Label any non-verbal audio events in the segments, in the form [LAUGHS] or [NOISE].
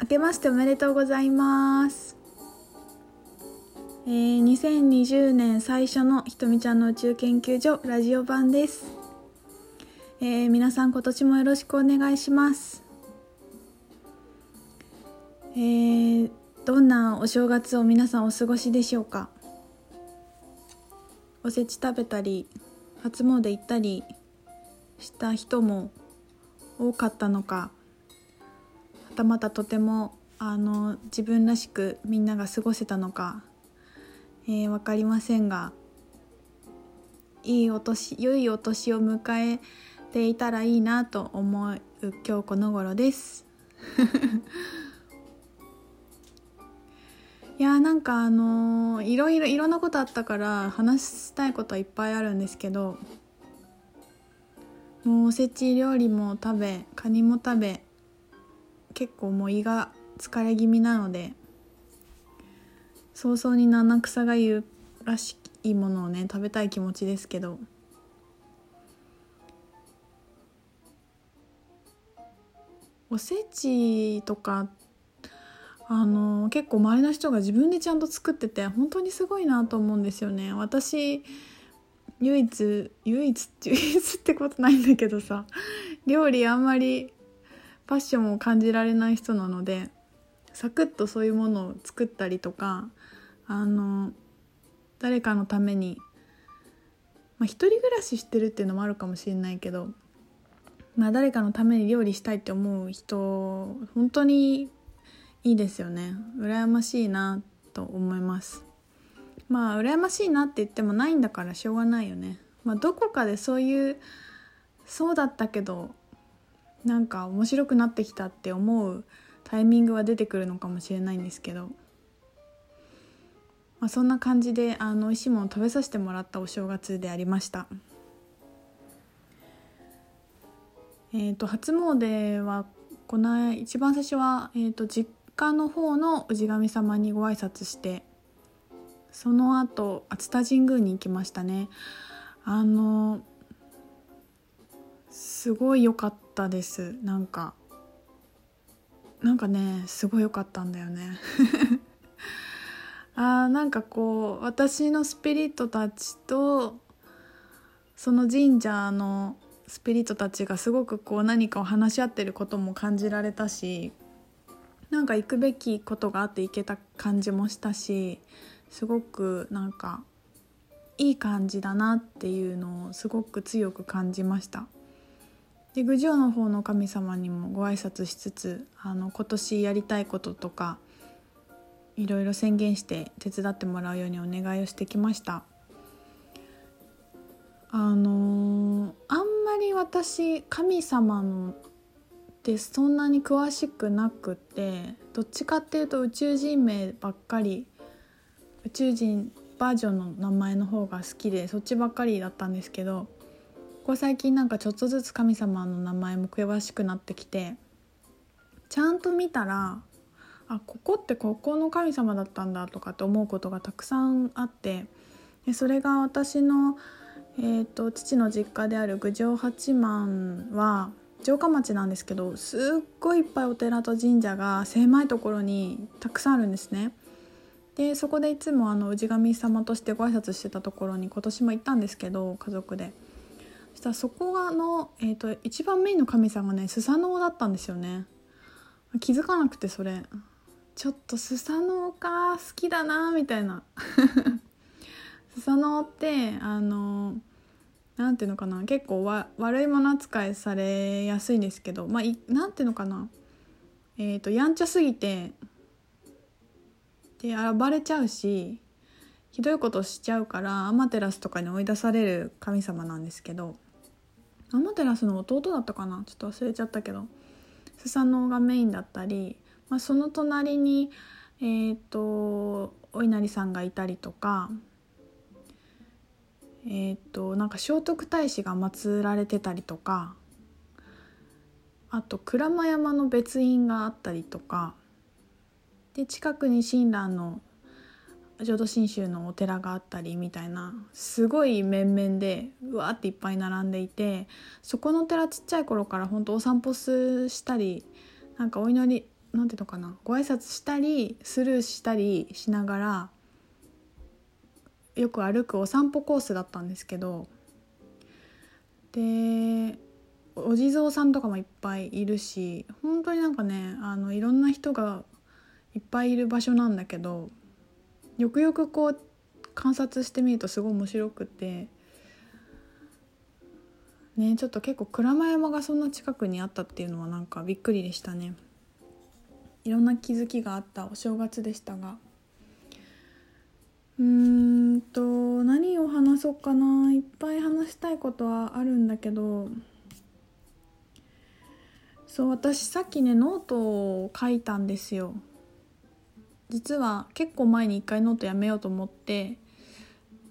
明けましておめでとうございます。えー、2020年最初のひとみちゃんの宇宙研究所ラジオ版です。えー、皆さん今年もよろしくお願いします。えー、どんなお正月を皆さんお過ごしでしょうか？おせち食べたり初詣行ったりした人も多かったのか？たまたとてもあの自分らしくみんなが過ごせたのか、えー、分かりませんがいいお年良いお年を迎えていたらいいなと思う今日この頃です。[LAUGHS] いやーなんかあのーいろいろいろんなことあったから話したいことはいっぱいあるんですけどもうおせち料理も食べカニも食べ結構もう胃が疲れ気味なので早々に七草がゆらしいものをね食べたい気持ちですけどおせちとかあの結構周りの人が自分でちゃんと作ってて本当にすごいなと思うんですよね。私唯一唯一唯一ってことないんだけどさ料理あんまりパッションを感じられない人なのでサクッとそういうものを作ったりとかあの誰かのためにまあ一人暮らししてるっていうのもあるかもしれないけどまあ誰かのために料理したいって思う人本当にいいですよね。羨ましいなと思います。まあ羨ましいなって言ってもないんだからしょうがないよね。まあどこかでそういうそうだったけどなんか面白くなってきたって思うタイミングは出てくるのかもしれないんですけど、まあ、そんな感じであの美味しいものを食べさせてもらったお正月でありました。えー、と初詣はこの一番最初は、えー、と実家の方の氏神様にご挨拶してその後熱田神宮に行きましたね。あのすごい良かったですなんかなんかねすごい良かったんだよね [LAUGHS] あーなんかこう私のスピリットたちとその神社のスピリットたちがすごくこう何かを話し合ってることも感じられたしなんか行くべきことがあって行けた感じもしたしすごくなんかいい感じだなっていうのをすごく強く感じました。で郡上の方の神様にもご挨拶しつつあの今年やりたいこととかいろいろ宣言して手伝ってもらうようにお願いをしてきました。あのーあんまり私神様のってそんなに詳しくなくてどっちかっていうと宇宙人名ばっかり宇宙人バージョンの名前の方が好きでそっちばっかりだったんですけどここ最近なんかちょっとずつ神様の名前も詳しくなってきてちゃんと見たらあここってここの神様だったんだとかって思うことがたくさんあってでそれが私のえー、と父の実家である郡上八幡は城下町なんですけどすっごいいっぱいお寺と神社が狭いところにたくさんあるんですね。でそこでいつもあの氏神様としてご挨拶してたところに今年も行ったんですけど家族でしたらそこがの、えー、と一番メインの神様がねスサノオだったんですよね。気づかなくてそれ。ちょっとスサノオか好きだなみたいな。[LAUGHS] スサノオってあのなんていうのかな。結構わ悪いもの扱いされやすいんですけどまあいなんていうのかな。えっ、とやんちゃすぎてで暴れちゃうしひどいことしちゃうからアマテラスとかに追い出される神様なんですけど。アマテラスの弟だったかな？ちょっと忘れちゃったけど。スサノオがメインだったり、まあ、その隣にえっ、とお稲荷さんがいたりとかえー、となんか聖徳太子が祀られてたりとかあと鞍馬山の別院があったりとか。で近くに親鸞の浄土真宗のお寺があったりみたいなすごい面々でうわーっていっぱい並んでいてそこのお寺ちっちゃい頃から本当お散歩したりなんかお祈りなんていうのかなご挨拶したりスルーしたりしながらよく歩くお散歩コースだったんですけどでお地蔵さんとかもいっぱいいるし本当になんかねあのいろんな人がいっぱいいる場所なんだけどよくよくこう観察してみるとすごい面白くて。ねちょっと結構鞍馬山がそんな近くにあったっていうのはなんかびっくりでしたね。いろんな気づきがあったお正月でしたが。うーんと何を話そうかな。いっぱい話したいことはあるんだけど。そう私さっきねノートを書いたんですよ。実は結構前に一回ノートやめようと思って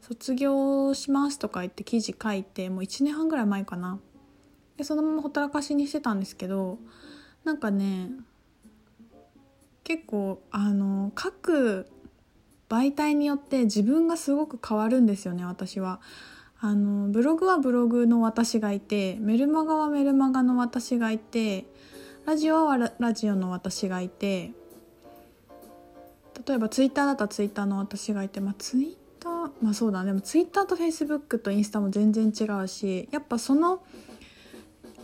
卒業しますとか言って記事書いてもう1年半ぐらい前かなでそのままほったらかしにしてたんですけどなんかね結構あの書く媒体によって自分がすごく変わるんですよね私は。あのブログはブログの私がいてメルマガはメルマガの私がいてラジオはラジオの私がいて例えばツイッターだったらツイッターの私がいて、まあ、ツイッターまあそうだでもツイッターとフェイスブックとインスタも全然違うしやっぱその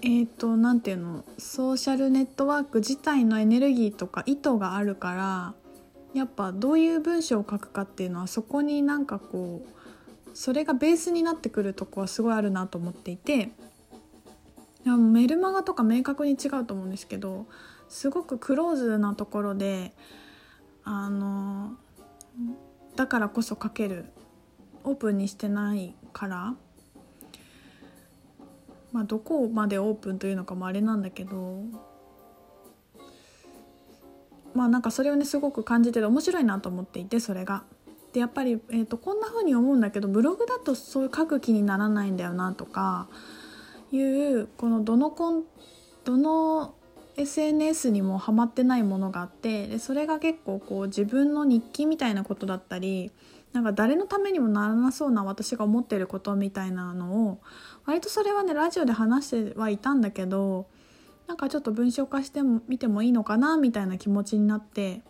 えっ、ー、と何ていうのソーシャルネットワーク自体のエネルギーとか意図があるからやっぱどういう文章を書くかっていうのはそこになんかこうそれがベースになってくるとこはすごいあるなと思っていてメルマガとか明確に違うと思うんですけどすごくクローズなところであのだからこそ書けるオープンにしてないからまあどこまでオープンというのかもあれなんだけどまあなんかそれをねすごく感じてて面白いなと思っていてそれが。でやっぱり、えーと、こんな風に思うんだけどブログだとそういう書く気にならないんだよなとかいうこのどのコンどの SNS にもハマってないものがあってでそれが結構こう自分の日記みたいなことだったりなんか誰のためにもならなそうな私が思ってることみたいなのを割とそれはねラジオで話してはいたんだけどなんかちょっと文章化しても見てもいいのかなみたいな気持ちになって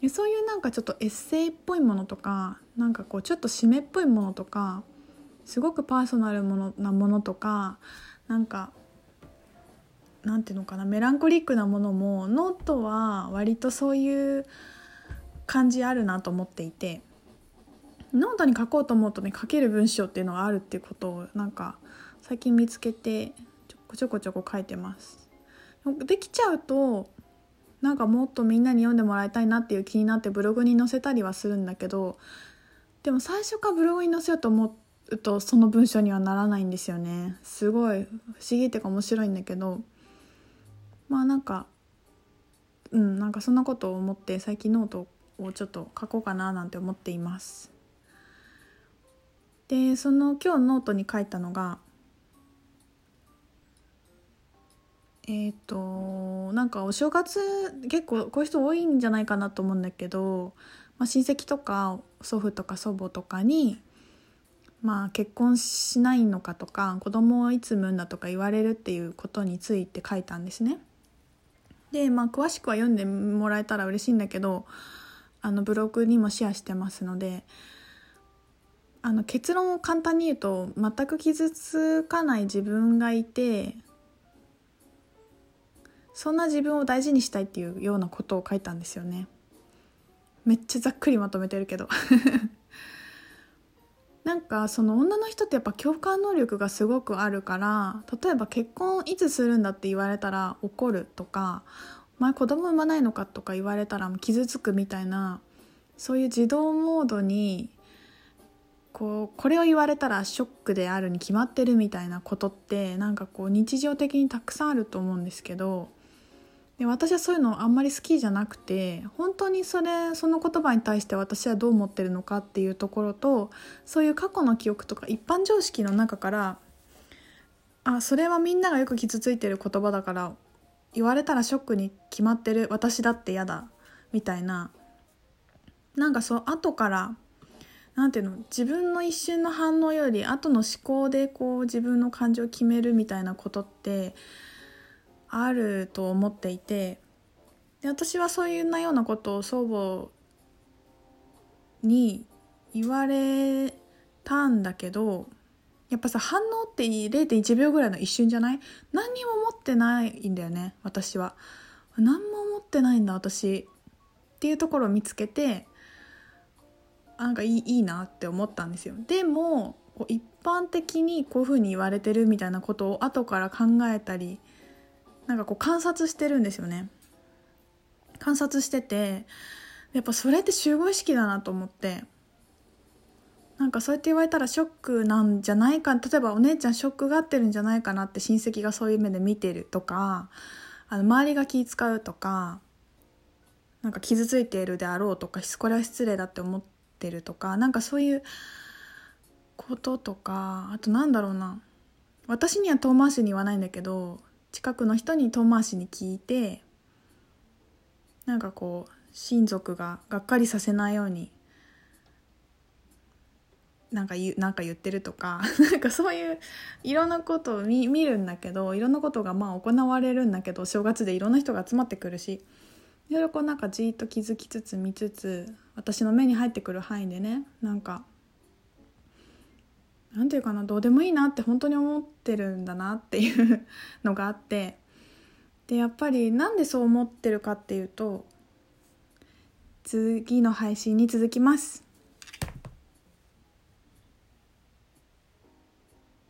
でそういうなんかちょっとエッセイっぽいものとかなんかこうちょっと締めっぽいものとかすごくパーソナルものなものとかなんかなんていうのかなメランコリックなものもノートは割とそういう感じあるなと思っていてノートに書こうと思うとね書ける文章っていうのがあるっていうことをなんか最近見つけてちょこちょこちょこ書いてます。できちゃうとなんかもっとみんなに読んでもらいたいなっていう気になってブログに載せたりはするんだけどでも最初からブログに載せようと思うとその文章にはならないんですよねすごい不思議っていうか面白いんだけどまあなんかうんなんかそんなことを思って最近ノートをちょっと書こうかななんて思っています。でその今日ノートに書いたのがえっ、ー、となんかお正月結構こういう人多いんじゃないかなと思うんだけど、まあ、親戚とか祖父とか祖母とかに、まあ、結婚しないのかとか子供をいつ産むんだとか言われるっていうことについて書いたんですね。でまあ詳しくは読んでもらえたら嬉しいんだけどあのブログにもシェアしてますのであの結論を簡単に言うと全く傷つかない自分がいてそんな自分を大事にしたいっていうようなことを書いたんですよね。めっちゃざっくりまとめてるけど。[LAUGHS] なんかその女の人ってやっぱ共感能力がすごくあるから例えば結婚いつするんだって言われたら怒るとか「お前子供産まないのか?」とか言われたら傷つくみたいなそういう自動モードにこうこれを言われたらショックであるに決まってるみたいなことってなんかこう日常的にたくさんあると思うんですけどで私はそういうのあんまり好きじゃなくて本当にそれその言葉に対して私はどう思ってるのかっていうところとそういう過去の記憶とか一般常識の中からあそれはみんながよく傷ついてる言葉だから言われたらショックに決まってる私だって嫌だみたいな。なんかそう後からなんていうの自分の一瞬の反応より後の思考でこう自分の感情を決めるみたいなことってあると思っていてで私はそういうようなことを祖母に言われたんだけどやっぱさ反応って0.1秒ぐらいの一瞬じゃない？何にも思ってないんだよね私は。何も思ってないんだ私っていうところを見つけてなんかいいいいなって思ったんですよ。でも一般的にこういうふうに言われてるみたいなことを後から考えたりなんかこう観察してるんですよね。観察しててやっぱそれって集合意識だなと思って。なんかそうやって言われたらショックなんじゃないか例えばお姉ちゃんショックがってるんじゃないかなって親戚がそういう目で見てるとかあの周りが気使うとかなんか傷ついているであろうとかこれは失礼だって思ってるとかなんかそういうこととかあとなんだろうな。私には遠回しに言わないんだけど近くの人に遠回しに聞いてなんかこう親族ががっかりさせないようになんか言なんか言ってるとか [LAUGHS] なんかそういういろんなことを見見るんだけどいろんなことがまあ行われるんだけど正月でいろんな人が集まってくるしいろいろこうなんかじっと気づきつつ見つつ私の目に入ってくる範囲でねなんかなんていうかなどうでもいいなって本当に思ってるんだなっていうのがあってでやっぱりなんでそう思ってるかっていうと次の配信に続きます。